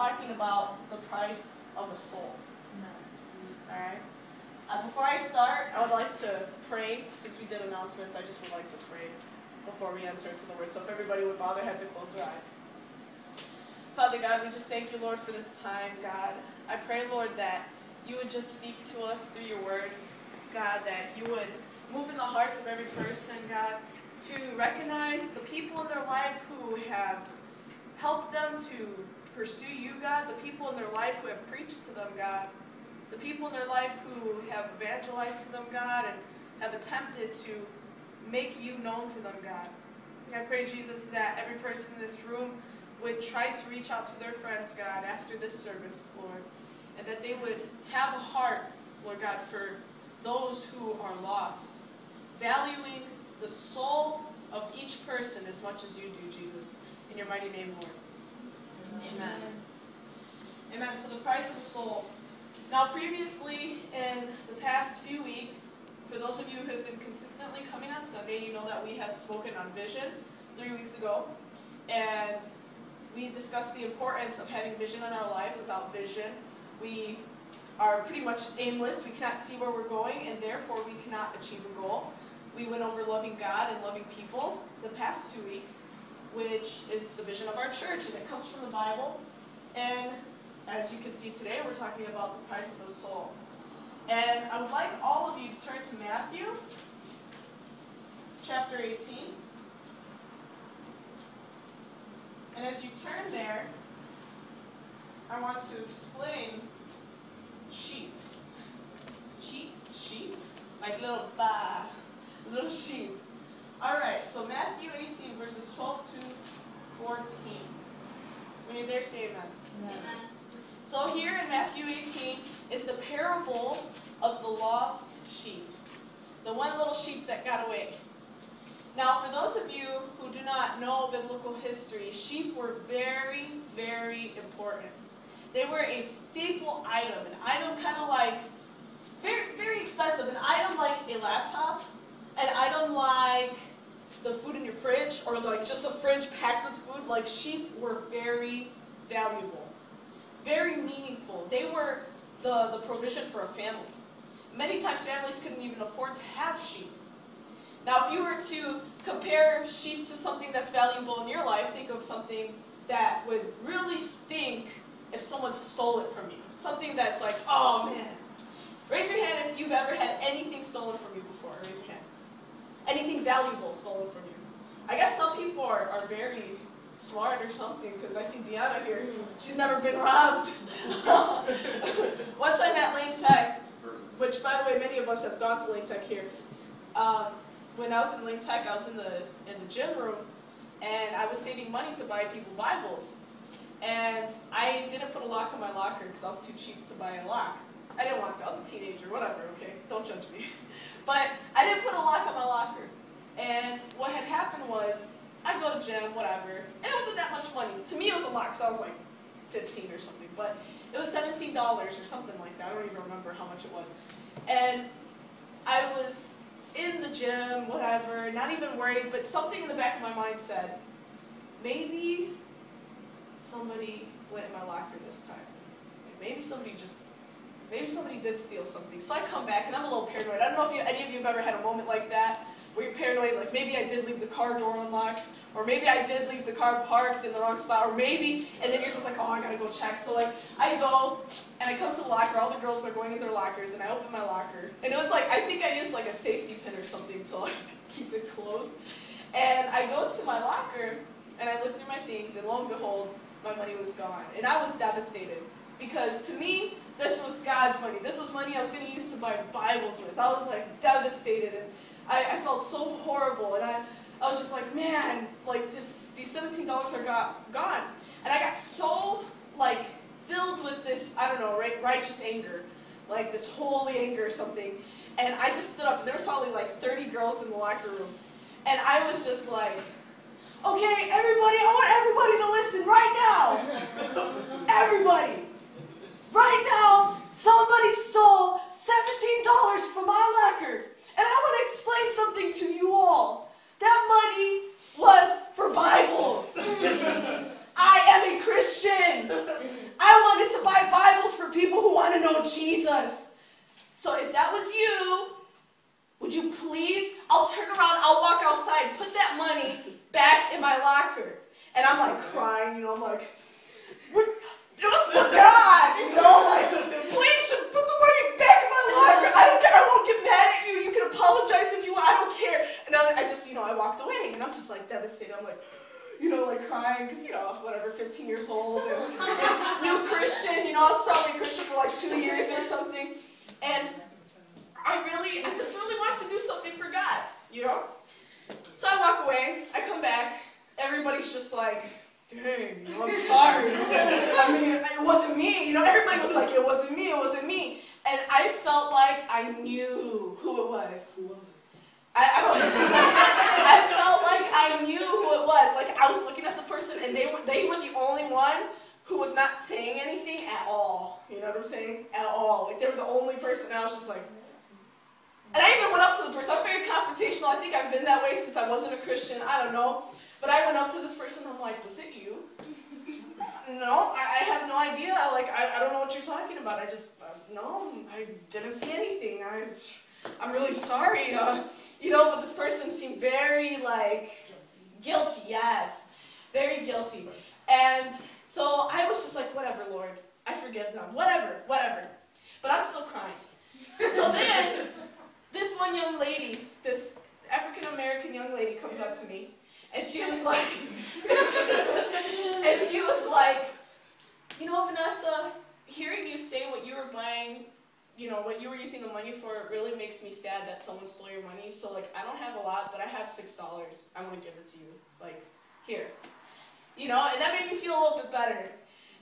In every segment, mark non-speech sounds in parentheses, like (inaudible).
talking about the price of a soul. No. Alright? Uh, before I start, I would like to pray. Since we did announcements, I just would like to pray before we enter into the word. So if everybody would bow their heads and close their eyes. Father God, we just thank you, Lord, for this time, God. I pray, Lord, that you would just speak to us through your word, God, that you would move in the hearts of every person, God, to recognize the people in their life who have helped them to pursue you, God, the people in their life who have preached to them, God, the people in their life who have evangelized to them, God, and have attempted to make you known to them, God. I pray, Jesus, that every person in this room would try to reach out to their friends, God, after this service, Lord, and that they would have a heart, Lord God, for those who are lost, valuing the soul of each person as much as you do, Jesus. In your mighty name, Lord. Amen. Amen. So the price of the soul. Now, previously, in the past few weeks, for those of you who have been consistently coming on Sunday, you know that we have spoken on vision three weeks ago. And we discussed the importance of having vision in our life. Without vision, we are pretty much aimless. We cannot see where we're going, and therefore we cannot achieve a goal. We went over loving God and loving people the past two weeks, which is the vision of our church, and it comes from the Bible. And as you can see today, we're talking about the price of the soul. And I would like all of you to turn to Matthew chapter 18. And as you turn there, I want to explain sheep. Sheep? Sheep? Like little bah, little sheep. Alright, so Matthew 18, verses 12 to 14. When you're there, say amen. Amen. So here in Matthew 18 is the parable of the lost sheep. The one little sheep that got away. Now, for those of you who do not know biblical history, sheep were very, very important. They were a staple item, an item kind of like, very, very expensive, an item like a laptop, an item like the food in your fridge, or like just a fridge packed with food. Like sheep were very valuable, very meaningful. They were the, the provision for a family. Many times families couldn't even afford to have sheep. Now, if you were to compare sheep to something that's valuable in your life, think of something that would really stink if someone stole it from you. Something that's like, oh man. Raise your hand if you've ever had anything stolen from you before. Raise your hand. Anything valuable stolen from you. I guess some people are, are very smart or something, because I see Deanna here. She's never been robbed. (laughs) Once I'm at Lane Tech, which by the way, many of us have gone to Lane Tech here. Um, when I was in Lane Tech, I was in the in the gym room, and I was saving money to buy people Bibles. And I didn't put a lock on my locker because I was too cheap to buy a lock. I didn't want to. I was a teenager, whatever, okay? Don't judge me. (laughs) But I didn't put a lock on my locker. And what had happened was, I go to gym, whatever, and it wasn't that much money. To me, it was a lot because I was like 15 or something. But it was $17 or something like that. I don't even remember how much it was. And I was in the gym, whatever, not even worried, but something in the back of my mind said, maybe somebody went in my locker this time. Maybe somebody just, maybe somebody did steal something. So I come back and I'm a little paranoid. I don't know if you, any of you have ever had a moment like that, where you're paranoid, like maybe I did leave the car door unlocked, or maybe I did leave the car parked in the wrong spot, or maybe, and then you're just like, oh, I gotta go check. So like, I go, and I come to the locker, all the girls are going in their lockers, and I open my locker. And it was like, I think I used like a safety pin or something to like (laughs) keep it closed. And I go to my locker, and I look through my things, and lo and behold, my money was gone. And I was devastated. Because to me, this was God's money. This was money I was going to use to buy Bibles with. I was like devastated, and I, I felt so horrible. And I, I was just like, man, like this, these $17 are got, gone. And I got so like filled with this, I don't know, right, righteous anger, like this holy anger or something. And I just stood up, and there was probably like 30 girls in the locker room. And I was just like, okay, everybody, I want everybody to listen right now. (laughs) Everybody. Right now, somebody stole $17 from my locker. And I want to explain something to you all. That money was for Bibles. (laughs) I am a Christian. I wanted to buy Bibles for people who want to know Jesus. So if that was you, would you please? I'll turn around, I'll walk outside, put that money back in my locker. And I'm like crying, you know, I'm like, it was for God, you know, like, please just put the money back in my locker. I don't care, I won't get mad at you. You can apologize if you want, I don't care. And I, I just, you know, I walked away and I'm just like devastated. I'm like, you know, like crying because, you know, whatever, 15 years old and, (laughs) new Christian, you know, I was probably Christian for like two years or something. And I really, I just really want to do something for God, you know? So I walk away, I come back, everybody's just like, dang, you know, I'm sorry. (laughs) I mean, it wasn't me. You know, everybody was like, it wasn't me, it wasn't me. And I felt like I knew who it was. Who was it? I, I, (laughs) I felt like I knew who it was. Like I was looking at the person, and they were they were the only one who was not saying anything at all. You know what I'm saying? At all. Like they were the only person. And I was just like, and I even went up to the person. I'm very confrontational. I think I've been that way since I wasn't a Christian. I don't know. But I went up to this person, I'm like, was it you? (laughs) no, I, I, have no idea. Like, I, I don't know what you're talking about. I just, uh, no, I didn't see anything. I, I'm really sorry. Uh, you know, but this person seemed very, like, guilty, yes. Very guilty. And so I was just like, whatever, Lord. I forgive them. Whatever, whatever. But I'm still crying. So then, this one young lady, this African American young lady comes up to me and she was like, (laughs) and she was like, you know, Vanessa, hearing you say what you were buying, you know, what you were using the money for, it really makes me sad that someone stole your money. So, like, I don't have a lot, but I have $6. I want to give it to you. Like, here. You know, and that made me feel a little bit better.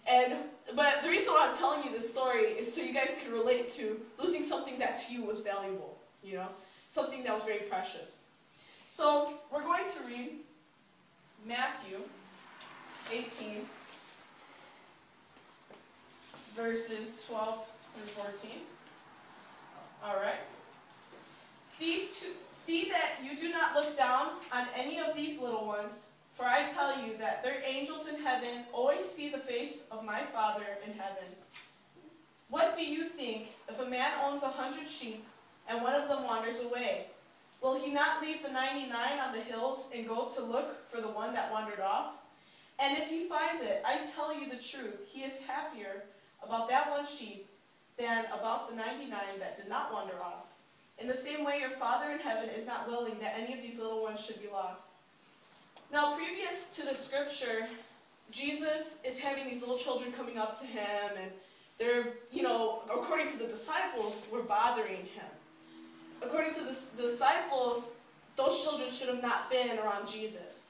And, but the reason why I'm telling you this story is so you guys can relate to losing something that to you was valuable, you know, something that was very precious. So, we're going to read Matthew 18, verses 12 through 14. All right. See, to, see that you do not look down on any of these little ones, for I tell you that their angels in heaven always see the face of my Father in heaven. What do you think if a man owns a hundred sheep and one of them wanders away? Will he not leave the 99 on the hills and go to look for the one that wandered off? And if he finds it, I tell you the truth, he is happier about that one sheep than about the 99 that did not wander off. In the same way, your Father in heaven is not willing that any of these little ones should be lost. Now, previous to the scripture, Jesus is having these little children coming up to him, and they're, you know, according to the disciples, were bothering him according to the disciples, those children should have not been around Jesus.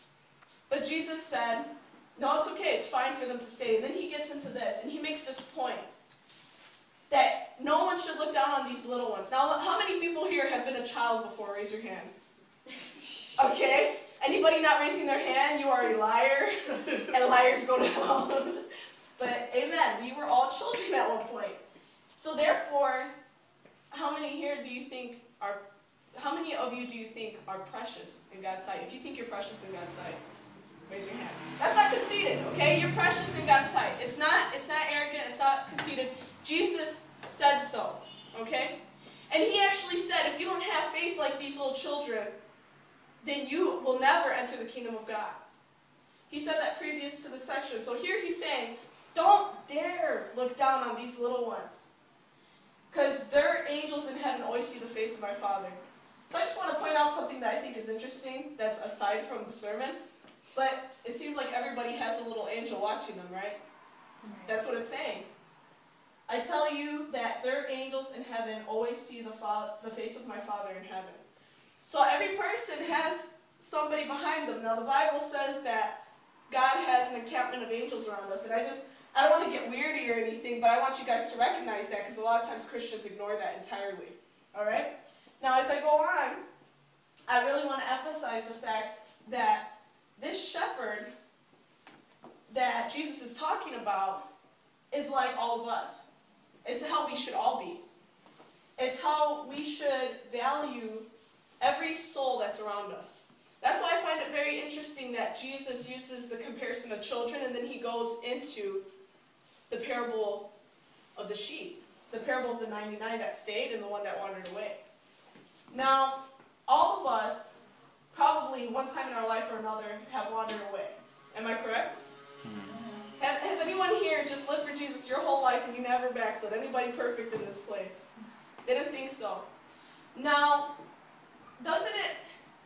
But Jesus said, no, it's okay, it's fine for them to stay. And then he gets into this, and he makes this point that no one should look down on these little ones. Now, how many people here have been a child before? Raise your hand. (laughs) Okay? Anybody not raising their hand, you are a liar, (laughs) and liars go to hell. (laughs) but amen, we were all children at one point. So therefore, how many here do you think are, how many of you do you think are precious in God's sight? If you think you're precious in God's sight, raise your hand. That's not conceited, okay? You're precious in God's sight. It's not, it's not arrogant, it's not conceited. Jesus said so, okay? And he actually said, if you don't have faith like these little children, then you will never enter the kingdom of God. He said that previous to the section. So here he's saying, don't dare look down on these little ones. Because their angels in heaven always see the face of my Father. So I just want to point out something that I think is interesting that's aside from the sermon. But it seems like everybody has a little angel watching them, right? That's what it's saying. I tell you that their angels in heaven always see the, fa- the face of my Father in heaven. So every person has somebody behind them. Now the Bible says that God has an encampment of angels around us, and I just I don't want to get weirdy or anything, but I want you guys to recognize that because a lot of times Christians ignore that entirely. All right? Now, as I go on, I really want to emphasize the fact that this shepherd that Jesus is talking about is like all of us. It's how we should all be. It's how we should value every soul that's around us. That's why I find it very interesting that Jesus uses the comparison of children and then he goes into the parable of the sheep. the parable of the 99 that stayed and the one that wandered away. Now, all of us, probably one time in our life or another, have wandered away. Am I correct? Hmm. Has, has anyone here just lived for Jesus your whole life and you never backslid? Anybody perfect in this place? Didn't think so. Now, doesn't it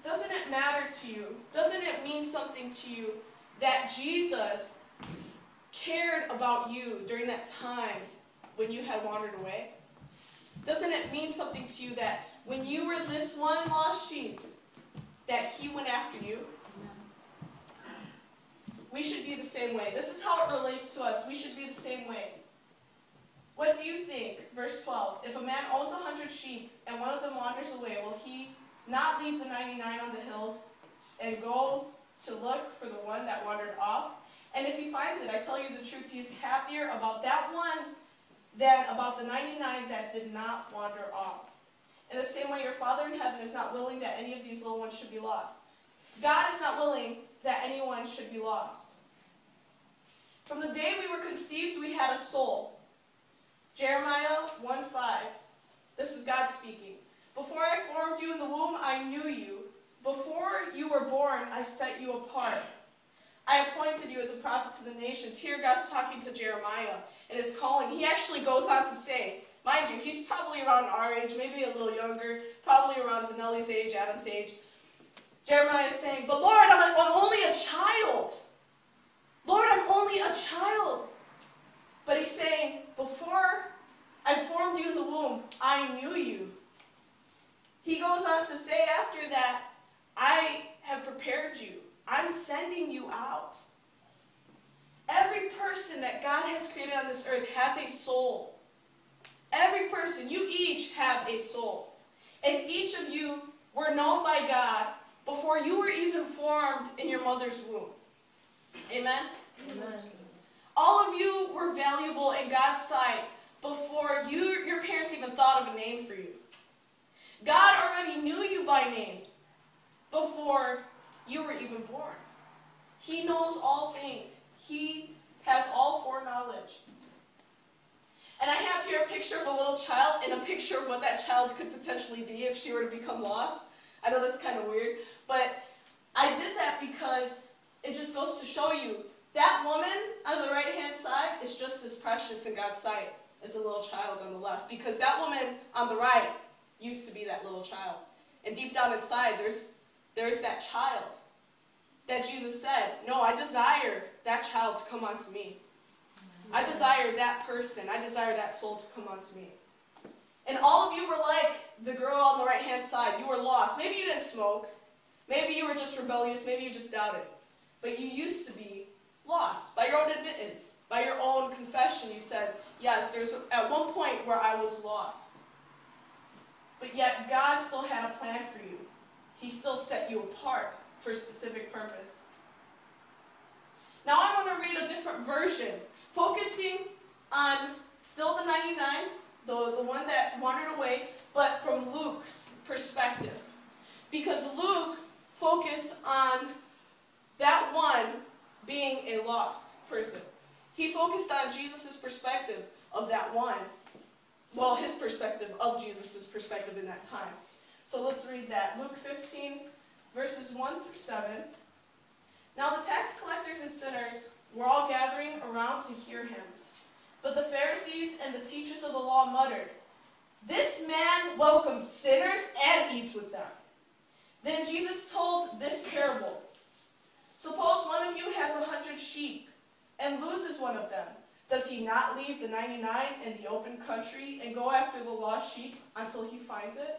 doesn't it matter to you? Doesn't it mean something to you that Jesus cared about you during that time when you had wandered away? Doesn't it mean something to you that when you were this one lost sheep, that he went after you? We should be the same way. This is how it relates to us. We should be the same way. What do you think? Verse 12. If a man owns a hundred sheep and one of them wanders away, will he not leave the 99 on the hills and go to look for the one that wandered off? And if he finds it, I tell you the truth, he is happier about that one than about the 99 that did not wander off. In the same way, your Father in heaven is not willing that any of these little ones should be lost. God is not willing that anyone should be lost. From the day we were conceived, we had a soul. Jeremiah 1 5. This is God speaking. Before I formed you in the womb, I knew you. Before you were born, I set you apart. I appointed you as a prophet to the nations. Here, God's talking to Jeremiah and is calling. He actually goes on to say, mind you, he's probably around our age, maybe a little younger, probably around Denelli's age, Adam's age. Jeremiah is saying, But Lord, I'm, I'm only a child. Lord, I'm only a child. But he's saying, Before I formed you in the womb, I knew you. He goes on to say after that, I have prepared you. I'm sending you out. Every person that God has created on this earth has a soul. Every person, you each have a soul. And each of you were known by God before you were even formed in your mother's womb. Amen? Amen. All of you were valuable in God's sight before you, your parents even thought of a name for you. God already knew you by name before you were even born. He knows all things. He has all foreknowledge. And I have here a picture of a little child and a picture of what that child could potentially be if she were to become lost. I know that's kind of weird, but I did that because it just goes to show you that woman on the right hand side is just as precious in God's sight as the little child on the left because that woman on the right used to be that little child. And deep down inside, there's, there's that child that Jesus said, No, I desire that child to come unto me. I desire that person. I desire that soul to come unto me. And all of you were like the girl on the right hand side. You were lost. Maybe you didn't smoke. Maybe you were just rebellious. Maybe you just doubted. But you used to be lost. By your own admittance, by your own confession, you said, Yes, there's at one point where I was lost. But yet, God still had a plan for you. He still set you apart for a specific purpose. Now, I want to read a different version, focusing on still the 99, the, the one that wandered away, but from Luke's perspective. Because Luke focused on that one being a lost person. He focused on Jesus' perspective of that one. Well, his perspective of Jesus' perspective in that time. So let's read that. Luke 15, verses 1 through 7. Now the tax collectors and sinners were all gathering around to hear him. But the Pharisees and the teachers of the law muttered, This man welcomes sinners and eats with them. Then Jesus told this parable Suppose one of you has a hundred sheep and loses one of them. Does he not leave the 99 in the open country and go after the lost sheep until he finds it?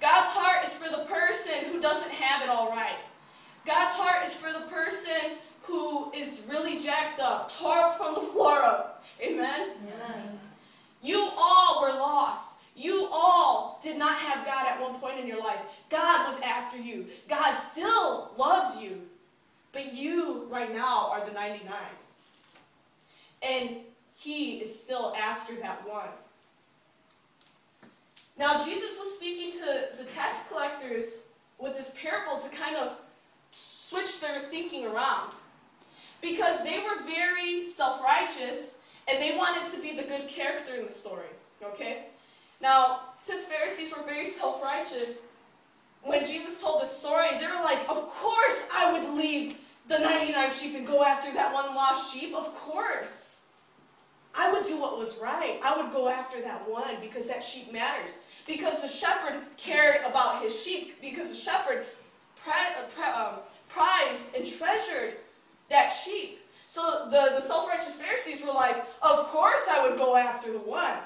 God's heart is for the person who doesn't have it all right. God's heart is for the person who is really jacked up, tore up from the floor up. Amen? Amen? You all were lost. You all did not have God at one point in your life. God was after you. God still loves you. But you right now are the 99. And he is still after that one. Now, Jesus was speaking to the tax collectors with this parable to kind of switch their thinking around. Because they were very self righteous and they wanted to be the good character in the story. Okay? Now, since Pharisees were very self righteous, when Jesus told this story, they were like, Of course I would leave the 99 sheep and go after that one lost sheep. Of course. I would do what was right. I would go after that one because that sheep matters. Because the shepherd cared about his sheep. Because the shepherd um, prized and treasured that sheep. So the, the self righteous Pharisees were like, Of course I would go after the one.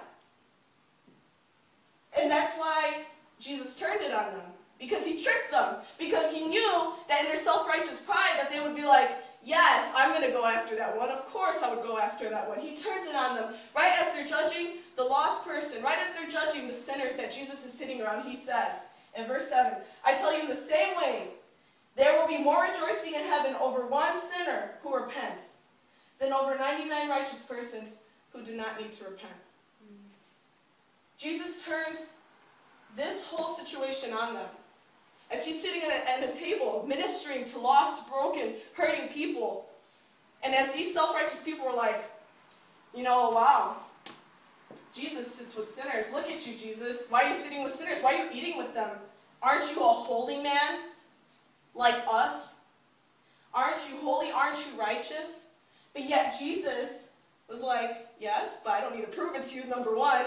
And that's why Jesus turned it on them. Because he tricked them. Because he knew that in their self-righteous pride that they would be like, yes, I'm going to go after that one. Of course I would go after that one. He turns it on them. Right as they're judging the lost person, right as they're judging the sinners that Jesus is sitting around, he says in verse 7, I tell you in the same way, there will be more rejoicing in heaven over one sinner who repents than over 99 righteous persons who do not need to repent. Mm. Jesus turns this whole situation on them. As he's sitting at a, at a table, ministering to lost, broken, hurting people. And as these self righteous people were like, you know, wow, Jesus sits with sinners. Look at you, Jesus. Why are you sitting with sinners? Why are you eating with them? Aren't you a holy man like us? Aren't you holy? Aren't you righteous? But yet Jesus was like, yes, but I don't need to prove it to you, number one.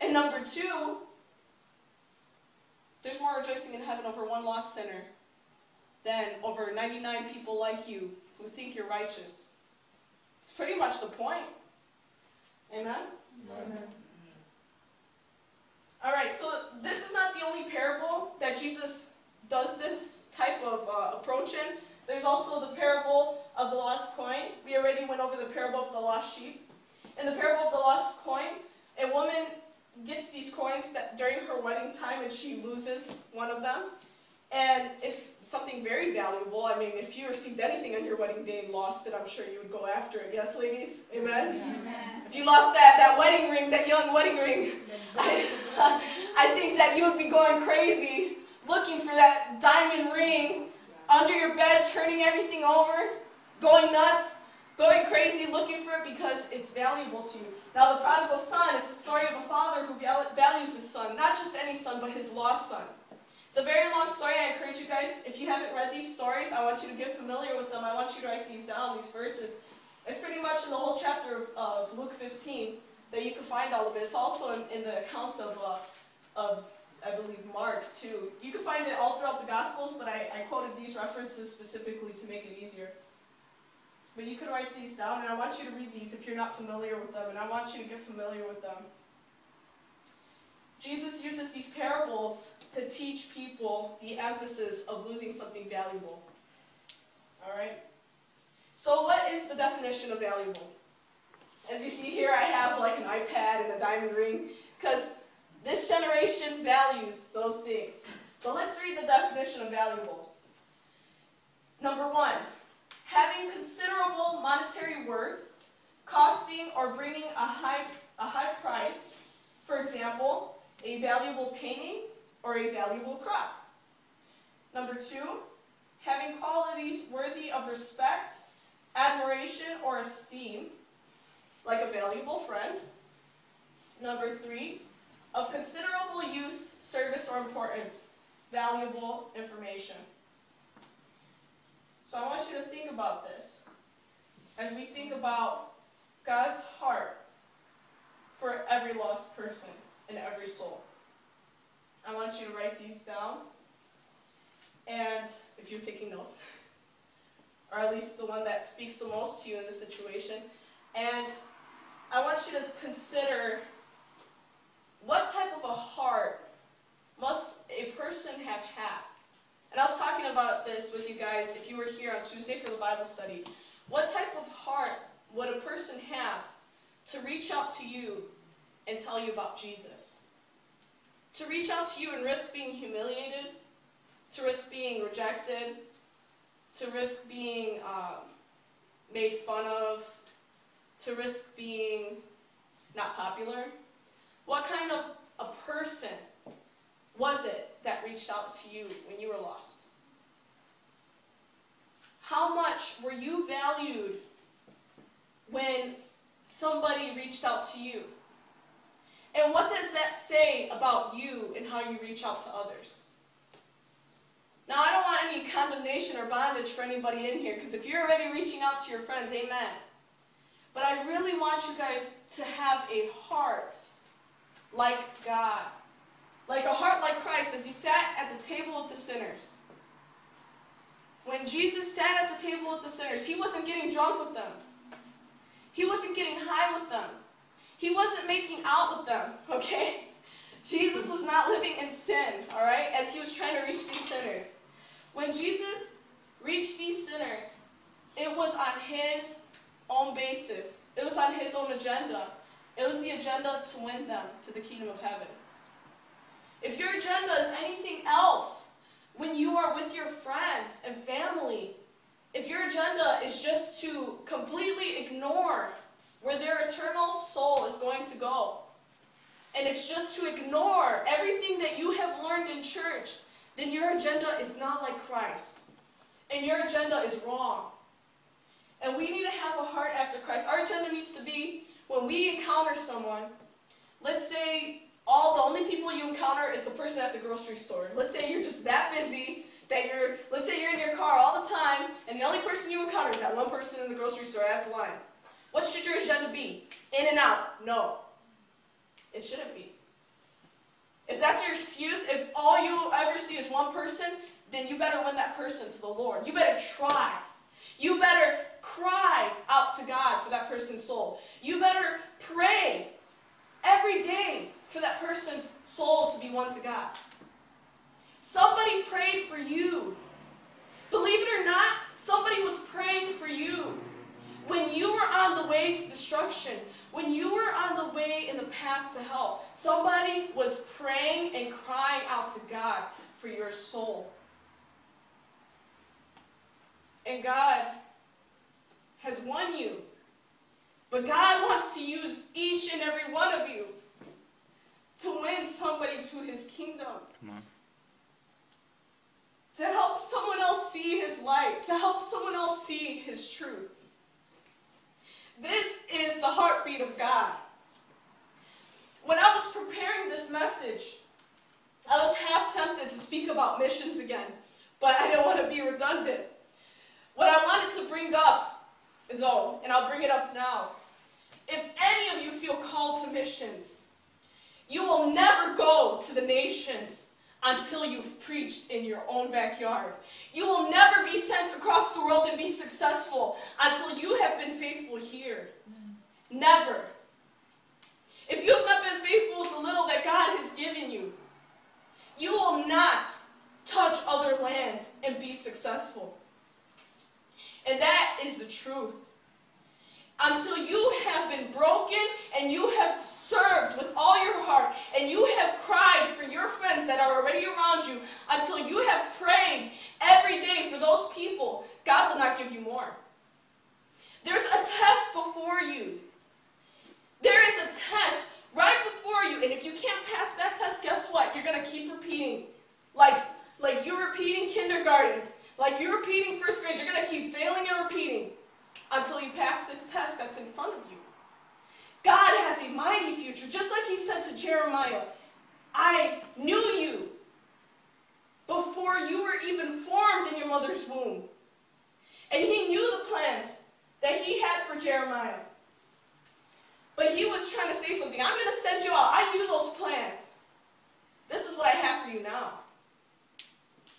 And number two, there's more rejoicing in heaven over one lost sinner than over 99 people like you who think you're righteous. It's pretty much the point. Amen? Amen. All right, so this is not the only parable that Jesus does this type of uh, approach in. There's also the parable of the lost coin. We already went over the parable of the lost sheep. In the parable of the lost coin, a woman gets these coins that during her wedding time and she loses one of them. And it's something very valuable. I mean, if you received anything on your wedding day and lost it, I'm sure you would go after it. Yes, ladies? Amen? Amen. If you lost that, that wedding ring, that young wedding ring, (laughs) I, I think that you would be going crazy looking for that diamond ring under your bed, turning everything over, going nuts going crazy looking for it because it's valuable to you. Now, the prodigal son, it's a story of a father who values his son, not just any son, but his lost son. It's a very long story. I encourage you guys, if you haven't read these stories, I want you to get familiar with them. I want you to write these down, these verses. It's pretty much in the whole chapter of, of Luke 15 that you can find all of it. It's also in, in the accounts of, uh, of, I believe, Mark, too. You can find it all throughout the Gospels, but I, I quoted these references specifically to make it easier. But you can write these down, and I want you to read these if you're not familiar with them, and I want you to get familiar with them. Jesus uses these parables to teach people the emphasis of losing something valuable. All right? So, what is the definition of valuable? As you see here, I have like an iPad and a diamond ring, because this generation values those things. But let's read the definition of valuable. Number one, having considerable monetary worth, costing or bringing a high, a high price, for example, a valuable painting or a valuable crop. Number two, having qualities worthy of respect, admiration, or esteem, like a valuable friend. Number three, of considerable use, service, or importance, valuable information. So I want you to think about this as we think about God's heart for every lost person and every soul. I want you to write these down. And if you're taking notes, (laughs) or at least the one that speaks the most to you in this situation, and I want you to consider what type of a heart must a person have had and I was talking about this with you guys if you were here on Tuesday for the Bible study. What type of heart would a person have to reach out to you and tell you about Jesus? To reach out to you and risk being humiliated, to risk being rejected, to risk being um, made fun of, to risk being not popular? What kind of a person was it that reached out to you when you were lost? How much were you valued when somebody reached out to you? And what does that say about you and how you reach out to others? Now, I don't want any condemnation or bondage for anybody in here, because if you're already reaching out to your friends, amen. But I really want you guys to have a heart like God. Like a heart like Christ as he sat at the table with the sinners. When Jesus sat at the table with the sinners, he wasn't getting drunk with them. He wasn't getting high with them. He wasn't making out with them, (laughs) okay? Jesus was not living in sin, all right, as he was trying to reach these sinners. When Jesus reached these sinners, it was on his own basis, it was on his own agenda. It was the agenda to win them to the kingdom of heaven. If your agenda is anything else, when you are with your friends and family, if your agenda is just to completely ignore where their eternal soul is going to go, and it's just to ignore everything that you have learned in church, then your agenda is not like Christ. And your agenda is wrong. And we need to have a heart after Christ. Our agenda needs to be when we encounter someone, let's say all the only people you encounter is the person at the grocery store. Let's say you're just that busy that you're, let's say you're in your car all the time, and the only person you encounter is that one person in the grocery store at the line. What should your agenda be? In and out. No. It shouldn't be. If that's your excuse, if all you ever see is one person, then you better win that person to the Lord. You better try. You better cry out to God for that person's soul. You better pray every day for that person's soul to be won to God. Somebody prayed for you. Believe it or not, somebody was praying for you. When you were on the way to destruction, when you were on the way in the path to hell, somebody was praying and crying out to God for your soul. And God has won you. But God wants to use each and every one of you to win somebody to his kingdom. Come on. To help someone else see his light, to help someone else see his truth. This is the heartbeat of God. When I was preparing this message, I was half tempted to speak about missions again, but I didn't want to be redundant. What I wanted to bring up, though, and I'll bring it up now, if any of you feel called to missions, you will never go to the nations until you've preached in your own backyard. You will never be sent across the world and be successful until you have been faithful here. Never. If you have not been faithful with the little that God has given you, you will not touch other land and be successful. And that is the truth until you have been broken and you have served with all your heart and you have cried for your friends that are already around you, until you have prayed every day for those people, God will not give you more. There's a test before you. There is a test right before you, and if you can't pass that test, guess what? You're going to keep repeating. Like, like you're repeating kindergarten, like you're repeating first grade, you're going to keep failing and repeating until you pass this test that's in front of you. God has a mighty future, just like he said to Jeremiah, I knew you before you were even formed in your mother's womb. And he knew the plans that he had for Jeremiah. But he was trying to say something. I'm going to send you out. I knew those plans. This is what I have for you now.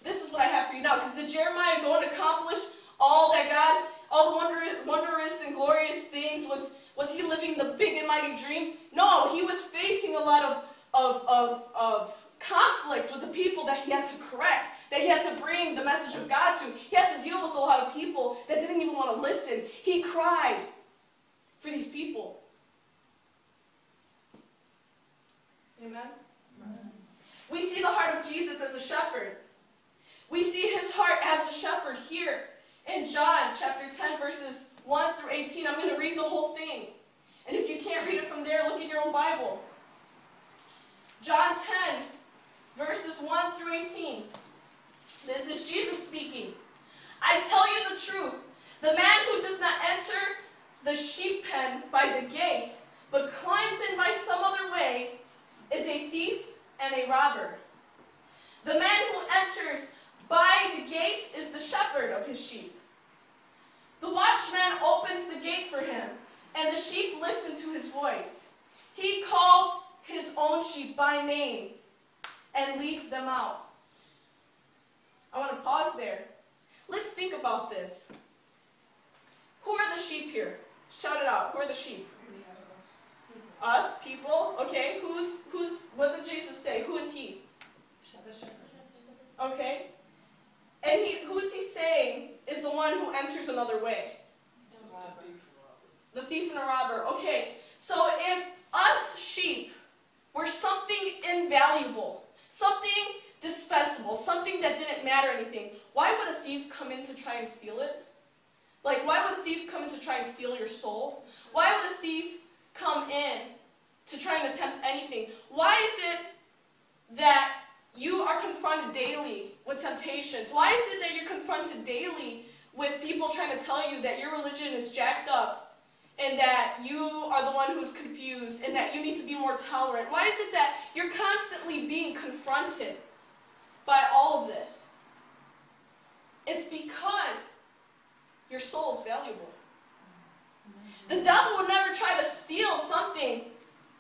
This is what I have for you now. Because did Jeremiah go and accomplish all that God all the wondrous, wondrous and glorious things? Was, was he living the big and mighty dream? No, he was facing a lot of, of, of, of conflict with the people that he had to correct, that he had to bring the message of God to. He had to deal with a lot of people that didn't even want to listen. He cried for these people. Amen? Amen? We see the heart of Jesus as a shepherd. We see his heart as the shepherd here in John chapter 10, verses 1 through 18. I'm going to read the whole thing. And if you can't read it from there, look in your own Bible. John 10, verses 1 through 18. This is Jesus speaking. I tell you the truth. The man who does not enter the sheep pen by the gate, but climbs in by some other way, is a thief and a robber. The man who enters by the gate is the shepherd of his sheep. The watchman opens the gate for him, and the sheep listen to his voice. He calls his own sheep by name and leads them out. I want to pause there. Let's think about this. Who are the sheep here? Shout it out. Who are the sheep? Us, people. Okay. Who's who's what did Jesus say? Who is he? Okay. And he who is he saying is the one who enters another way? The thief and the robber. Okay. So if us sheep were something invaluable, something dispensable, something that didn't matter anything, why would a thief come in to try and steal it? Like, why would a thief come in to try and steal your soul? Why would a thief come in to try and attempt anything? Why is it that you are confronted daily with temptations? Why is it that you're confronted daily with people trying to tell you that your religion is jacked up and that you are the one who's confused and that you need to be more tolerant? Why is it that you're constantly being confronted by all of this? It's because your soul is valuable. The devil would never try to steal something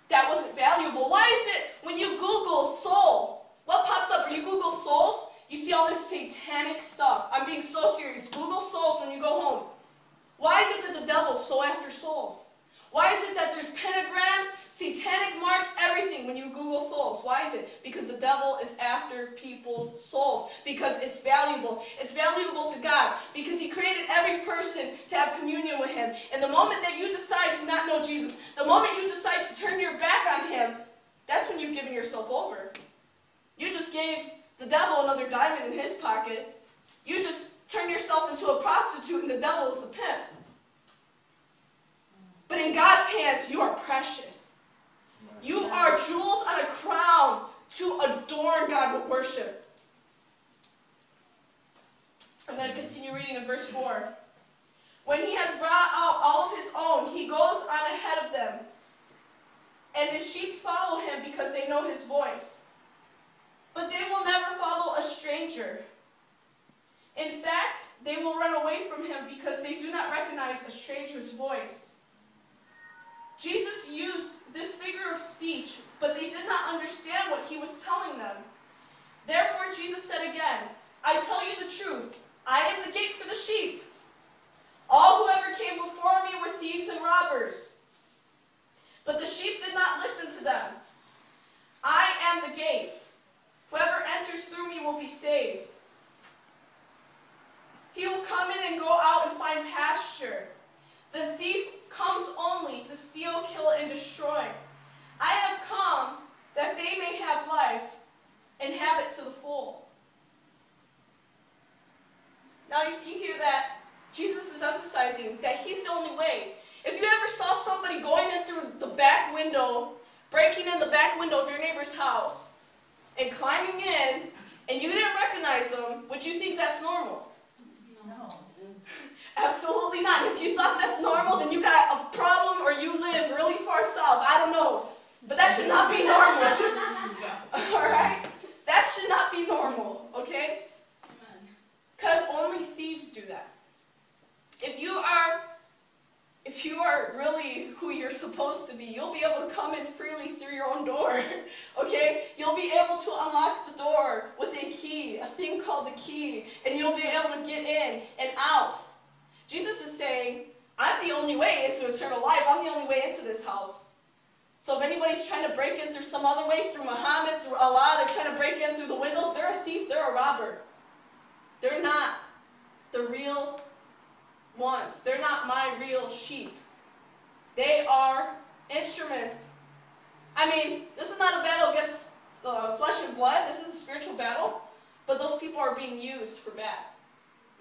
that wasn't valuable. Why is it when you Google soul, what pops up? When you Google souls, you see all this satanic stuff. I'm being so serious. Google souls when you go home. Why is it that the devil's so after souls? Why is it that there's pentagrams, satanic marks, everything when you Google souls? Why is it? Because the devil is after people's souls. Because it's valuable. It's valuable to God. Because he created every person to have communion with him. And the moment that you decide to not know Jesus, the moment you decide to turn your back on him, that's when you've given yourself over. You just gave the devil another diamond in his pocket. You just turned yourself into a prostitute and the devil is the pimp. But in God's hands, you are precious. You are jewels on a crown to adorn God with worship. I'm going to continue reading in verse 4. When he has brought out all of his own, he goes on ahead of them. And his sheep follow him because they know his voice. But they will never follow a stranger. In fact, they will run away from him because they do not recognize a stranger's voice. Jesus used this figure of speech, but they did not understand what he was telling them. Therefore, Jesus said again, I tell you the truth. I am the gate for the sheep. All who ever came before me were thieves and robbers. But the sheep did not listen to them. I am the gate. Whoever enters through me will be saved. He will come in and go out and find pasture. The thief comes only to steal, kill, and destroy. I have come that they may have life and have it to the full. Now you see here that Jesus is emphasizing that he's the only way. If you ever saw somebody going in through the back window, breaking in the back window of your neighbor's house, and climbing in, and you didn't recognize them, would you think that's normal? No. Absolutely not. If you thought that's normal, then you got a problem or you live really far south. I don't know. But that should not be normal. (laughs) (laughs) Alright? That should not be normal, okay? Because only thieves do that. If you are if you are really who you're supposed to be, you'll be able to come in freely through your own door. (laughs) Okay? You'll be able to unlock the door with a key, a thing called a key, and you'll be able to get in and out. Jesus is saying, I'm the only way into eternal life. I'm the only way into this house. So if anybody's trying to break in through some other way, through Muhammad, through Allah, they're trying to break in through the windows, they're a thief, they're a robber. They're not the real ones. They're not my real sheep. They are instruments. I mean, this is not a battle against uh, flesh and blood. This is a spiritual battle. But those people are being used for bad.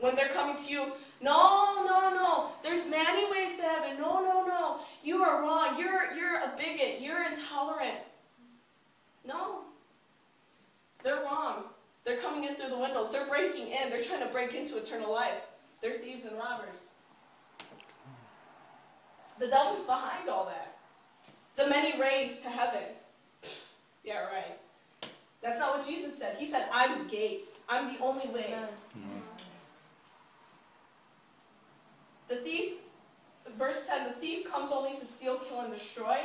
When they're coming to you No, no, no. There's many ways to heaven. No, no, no. You are wrong. You're you're a bigot. You're intolerant. No. They're wrong. They're coming in through the windows. They're breaking in. They're trying to break into eternal life. They're thieves and robbers. The devil's behind all that. The many ways to heaven. (sniffs) Yeah, right. That's not what Jesus said. He said, I'm the gate. I'm the only way. The mm-hmm thief, verse 10, the thief comes only to steal, kill, and destroy.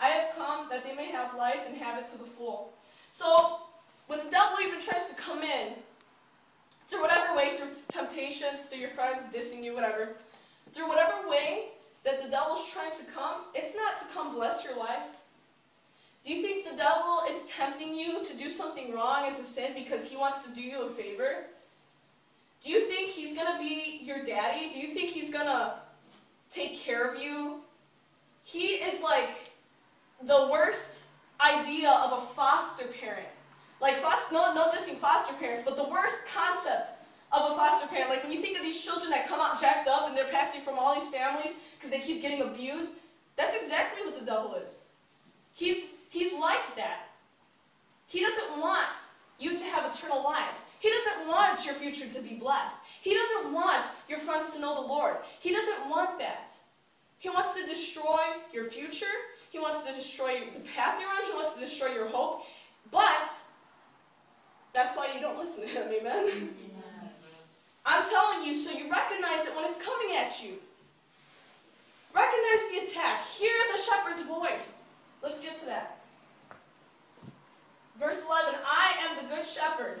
I have come that they may have life and have it to the full. So, when the devil even tries to come in, through whatever way, through temptations, through your friends dissing you, whatever, through whatever way that the devil's trying to come, it's not to come bless your life. Do you think the devil is tempting you to do something wrong and to sin because he wants to do you a favor? Do you think he's going to be your daddy? Do you think he's going to take care of you? He is like the worst idea of a foster parent. Like, foster, no, no dissing foster parents, but the worst concept of a foster parent. Like, when you think of these children that come out jacked up and they're passing from all these families because they keep getting abused, that's exactly what the devil is. He's, he's like that. He doesn't want you to have eternal life. He doesn't want your future to be blessed. He doesn't want your friends to know the Lord. He doesn't want that. He wants to destroy your future. He wants to destroy the path you're on. He wants to destroy your hope. But that's why you don't listen to him, amen? I'm telling you so you recognize it when it's coming at you. Recognize the attack. Hear the shepherd's voice. Let's get to that. Verse 11 I am the good shepherd.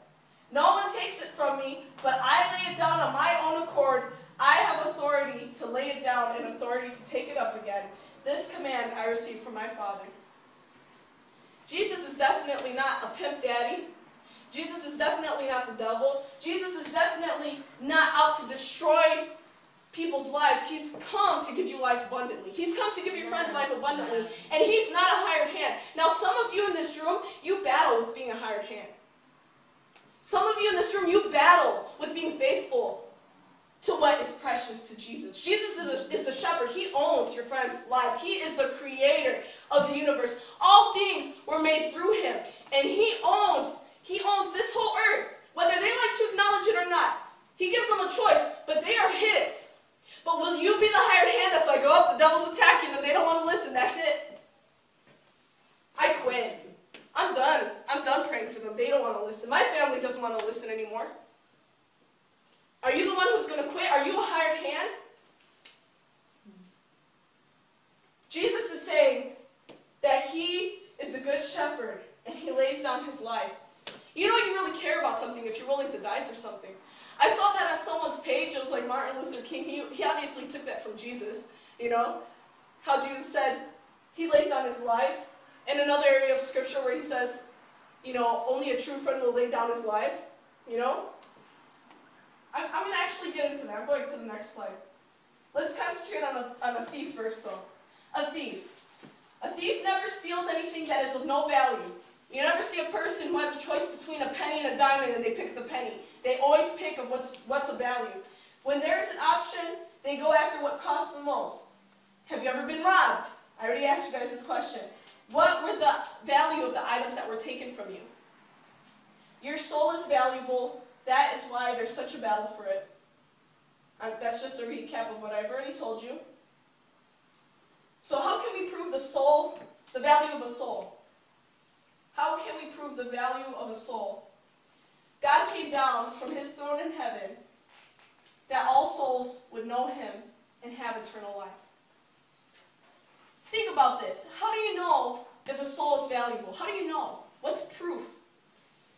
No one takes it from me, but I lay it down on my own accord. I have authority to lay it down and authority to take it up again. This command I received from my Father. Jesus is definitely not a pimp daddy. Jesus is definitely not the devil. Jesus is definitely not out to destroy people's lives. He's come to give you life abundantly. He's come to give your friends life abundantly. And he's not a hired hand. Now, some of you in this room, you battle with being a hired hand. Some of you in this room, you battle with being faithful to what is precious to Jesus. Jesus is the, is the shepherd. He owns your friends' lives. He is the creator of the universe. All things were made through him. And he owns, he owns this whole earth, whether they like to acknowledge it or not. He gives them a choice, but they are his. But will you be the hired hand that's like, oh, the devil's attacking them, they don't want to listen, that's it. I quit. I'm done. I'm done praying for them. They don't want to listen. My family doesn't want to listen anymore. Are you the one who's going to quit? Are you a hired hand? Jesus is saying that he is the good shepherd and he lays down his life. You know you really care about something if you're willing to die for something. I saw that on someone's page. It was like Martin Luther King. He, he obviously took that from Jesus, you know? How Jesus said he lays down his life. And another area of scripture where he says, you know, only a true friend will lay down his life, you know? I'm, I'm going to actually get into that. I'm going to the next slide. Let's concentrate on a, on a thief first, though. A thief. A thief never steals anything that is of no value. You never see a person who has a choice between a penny and a diamond and they pick the penny. They always pick of what's, what's a value. When there's an option, they go after what costs the most. Have you ever been robbed? I already asked you guys this question. What were the value of the items that were taken from you? Your soul is valuable. That is why there's such a battle for it. Uh, that's just a recap of what I've already told you. So how can we prove the soul, the value of a soul? How can we prove the value of a soul? God came down from his throne in heaven that all souls would know him and have eternal life. Think about this. How do you know if a soul is valuable? How do you know? What's proof?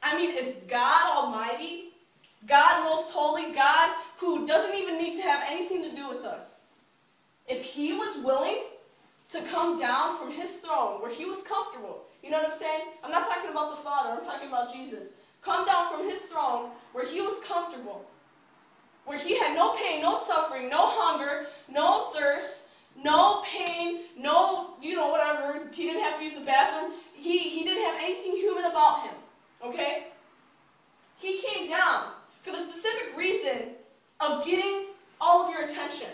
I mean, if God Almighty, God Most Holy, God who doesn't even need to have anything to do with us, if He was willing to come down from His throne where He was comfortable, you know what I'm saying? I'm not talking about the Father, I'm talking about Jesus. Come down from His throne where He was comfortable, where He had no pain, no suffering, no hunger, no thirst, no pain, no, you know, whatever. He didn't have to use the bathroom. He, he didn't have anything human about him. Okay? He came down for the specific reason of getting all of your attention.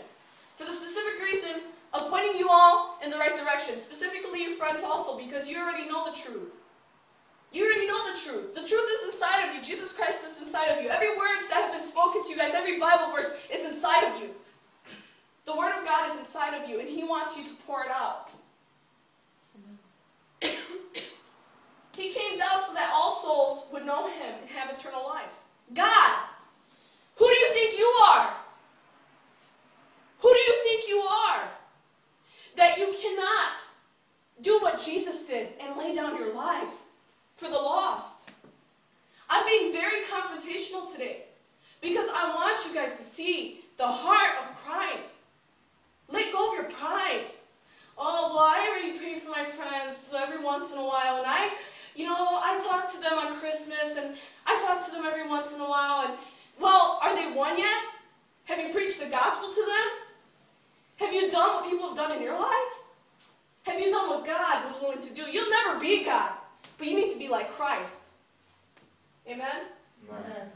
For the specific reason of pointing you all in the right direction. Specifically your friends also, because you already know the truth. You already know the truth. The truth is inside of you. Jesus Christ is inside of you. Every words that have been spoken to you guys, every Bible verse is inside of you. The Word of God is inside of you, and He wants you to pour it out. (coughs) he came down so that all souls would know Him and have eternal life. God, who do you think you are? Who do you think you are? That you cannot do what Jesus did and lay down your life for the lost. I'm being very confrontational today because I want you guys to see the heart of Christ. Let go of your pride. Oh, well, I already pray for my friends every once in a while, and I, you know, I talk to them on Christmas, and I talk to them every once in a while, and, well, are they won yet? Have you preached the gospel to them? Have you done what people have done in your life? Have you done what God was willing to do? You'll never be God, but you need to be like Christ. Amen? Amen.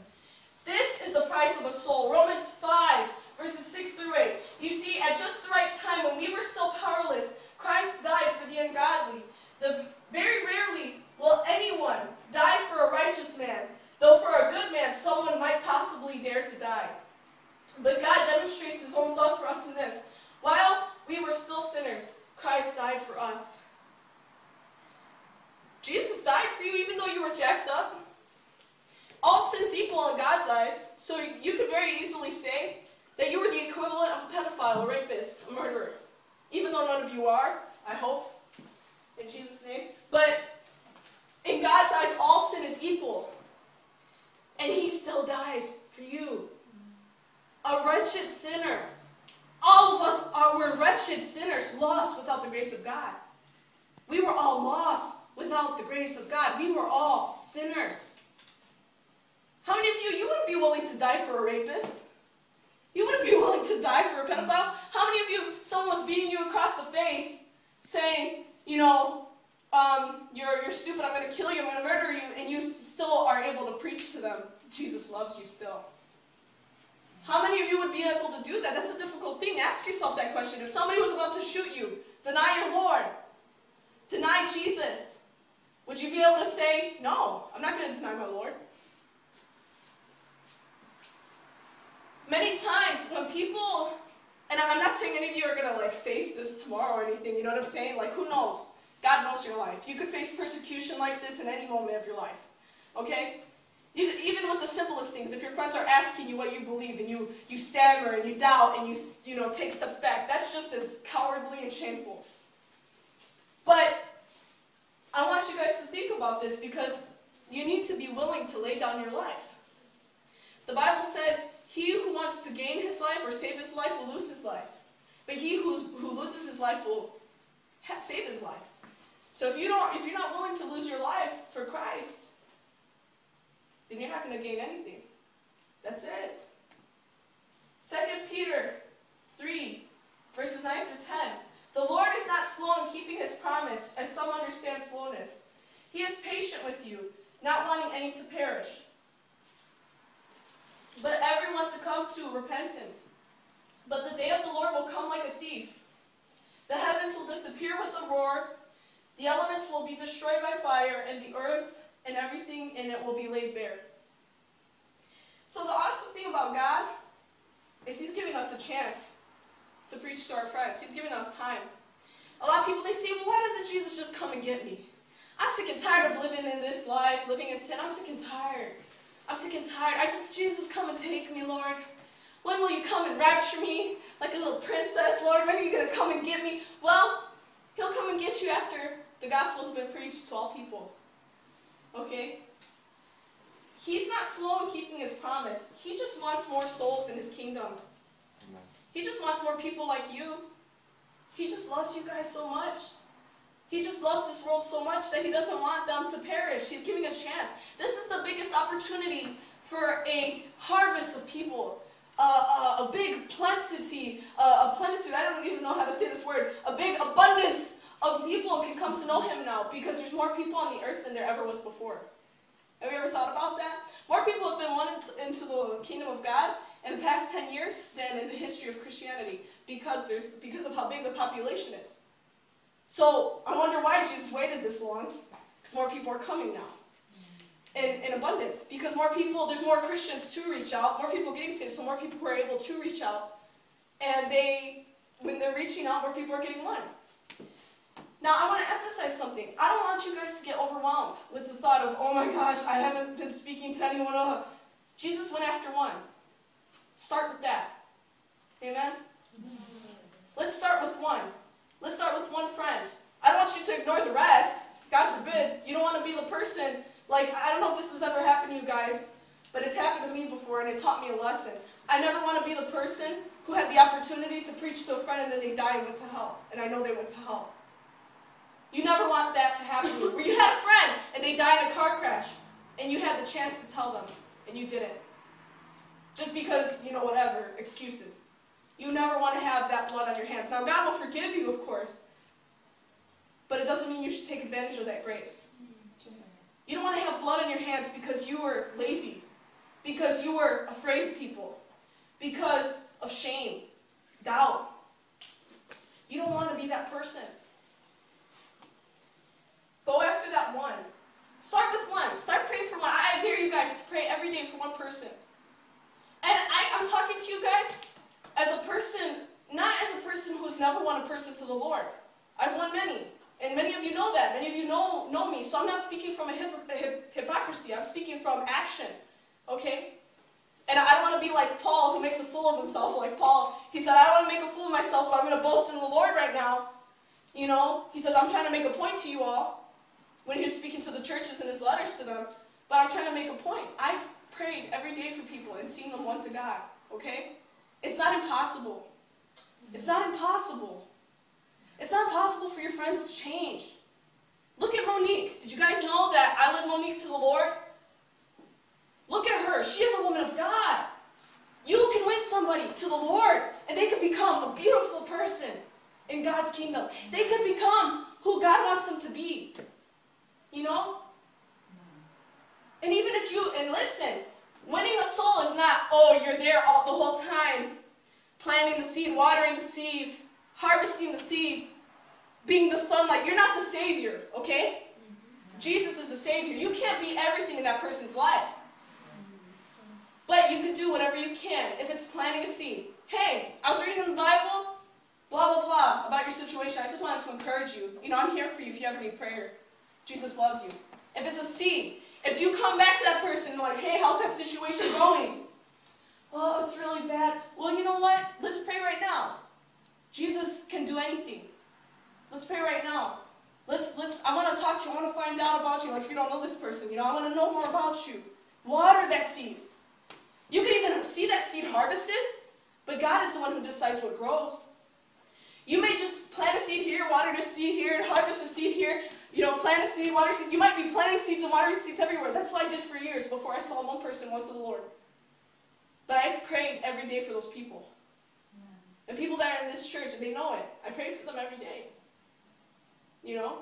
This is the price of a soul. Romans 5 verses 6 through 8. You see, at just the right time, when we were still powerless, Christ died for the ungodly. The, very rarely will anyone die for a righteous man, though for a good man, someone might possibly dare to die. But God demonstrates his own love for us in this. While we were still sinners, Christ died for us. Jesus died for you even though you were jacked up. All sin's equal in God's eyes, so you could very easily say, that you are the equivalent of a pedophile, a rapist, a murderer. Even though none of you are, I hope, in Jesus' name. But in God's eyes, all sin is equal. And He still died for you. A wretched sinner. All of us are were wretched sinners, lost without the grace of God. We were all lost without the grace of God. We were all sinners. How many of you, you wouldn't be willing to die for a rapist? You wouldn't be willing to die for a pedophile? How many of you, someone was beating you across the face, saying, you know, um, you're, you're stupid, I'm going to kill you, I'm going to murder you, and you still are able to preach to them, Jesus loves you still? How many of you would be able to do that? That's a difficult thing. Ask yourself that question. If somebody was about to shoot you, deny your Lord, deny Jesus, would you be able to say, no, I'm not going to deny my Lord? Many times when people, and I'm not saying any of you are going to like face this tomorrow or anything, you know what I'm saying? Like, who knows? God knows your life. You could face persecution like this in any moment of your life. Okay? Even with the simplest things, if your friends are asking you what you believe and you, you stammer and you doubt and you, you know, take steps back, that's just as cowardly and shameful. But I want you guys to think about this because you need to be willing to lay down your life. The Bible says he who wants to gain his life or save his life will lose his life. But he who, who loses his life will save his life. So if you don't, if you're not willing to lose your life for Christ, then you're not going to gain anything. That's it. 2 Peter 3, verses 9 through 10. The Lord is not slow in keeping his promise, as some understand slowness. He is patient with you, not wanting any to perish but everyone to come to repentance. But the day of the Lord will come like a thief. The heavens will disappear with a roar, the elements will be destroyed by fire, and the earth and everything in it will be laid bare. So the awesome thing about God is He's giving us a chance to preach to our friends. He's giving us time. A lot of people, they say, well, why doesn't Jesus just come and get me? I'm sick and tired of living in this life, living in sin. I'm sick and tired. I'm sick and tired. I just, Jesus, come and take me, Lord. When will you come and rapture me like a little princess, Lord? When are you going to come and get me? Well, he'll come and get you after the gospel's been preached to all people. Okay? He's not slow in keeping his promise. He just wants more souls in his kingdom. Amen. He just wants more people like you. He just loves you guys so much. He just loves this world so much that he doesn't want them to perish. He's giving a chance. This is the biggest opportunity for a harvest of people. Uh, uh, a big plenty, uh, a plenitude, I don't even know how to say this word, a big abundance of people can come to know him now because there's more people on the earth than there ever was before. Have you ever thought about that? More people have been won into the kingdom of God in the past 10 years than in the history of Christianity because, there's, because of how big the population is. So I wonder why Jesus waited this long, because more people are coming now. In, in abundance. Because more people, there's more Christians to reach out, more people getting saved, so more people are able to reach out. And they, when they're reaching out, more people are getting won. Now, I want to emphasize something. I don't want you guys to get overwhelmed with the thought of, oh my gosh, I haven't been speaking to anyone. Else. Jesus went after one. Start with that. Amen? Let's start with one. Let's start with one friend. I don't want you to ignore the rest. God forbid. You don't want to be the person, like, I don't know if this has ever happened to you guys, but it's happened to me before and it taught me a lesson. I never want to be the person who had the opportunity to preach to a friend and then they died and went to hell. And I know they went to hell. You never want that to happen to you. Where you had a friend and they died in a car crash and you had the chance to tell them and you didn't. Just because, you know, whatever, excuses. You never want to have that blood on your hands. Now, God will forgive you, of course, but it doesn't mean you should take advantage of that grace. You don't want to have blood on your hands because you were lazy, because you were afraid of people, because of shame, doubt. You don't want to be that person. Go after that one. Start with one. Start praying for one. I dare you guys to pray every day for one person. And I, I'm talking to you guys as a person, not as a person who's never won a person to the Lord. I've won many. And many of you know that. Many of you know, know me. So I'm not speaking from a, hip, a hip, hypocrisy. I'm speaking from action. Okay? And I don't want to be like Paul, who makes a fool of himself. Like Paul, he said, I don't want to make a fool of myself, but I'm going to boast in the Lord right now. You know? He says, I'm trying to make a point to you all. When he was speaking to the churches in his letters to them. But I'm trying to make a point. I've prayed every day for people and seen them won to God. Okay? It's not impossible. It's not impossible. It's not impossible for your friends to change. Look at Monique. Did you guys know that I led Monique to the Lord? Look at her. She is a woman of God. You can win somebody to the Lord, and they can become a beautiful person in God's kingdom. They can become who God wants them to be. You know? And even if you, and listen, Winning a soul is not, oh, you're there all the whole time, planting the seed, watering the seed, harvesting the seed, being the sunlight. You're not the Savior, okay? Jesus is the Savior. You can't be everything in that person's life. But you can do whatever you can. If it's planting a seed. Hey, I was reading in the Bible, blah, blah, blah, about your situation. I just wanted to encourage you. You know, I'm here for you if you have any prayer. Jesus loves you. If it's a seed, if you come back to that person like, hey, how's that situation going? Oh, it's really bad. Well, you know what? Let's pray right now. Jesus can do anything. Let's pray right now. Let's let's I want to talk to you. I want to find out about you. Like if you don't know this person, you know, I want to know more about you. Water that seed. You can even see that seed harvested, but God is the one who decides what grows. You may just plant a seed here, water the seed here, and harvest a seed here, you know, plant a seed, water seed. You might be planting seeds and watering seeds everywhere. That's what I did for years before I saw one person went to the Lord. But I prayed every day for those people. And people that are in this church, they know it. I pray for them every day. You know?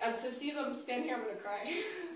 And to see them stand here, I'm going to cry. (laughs)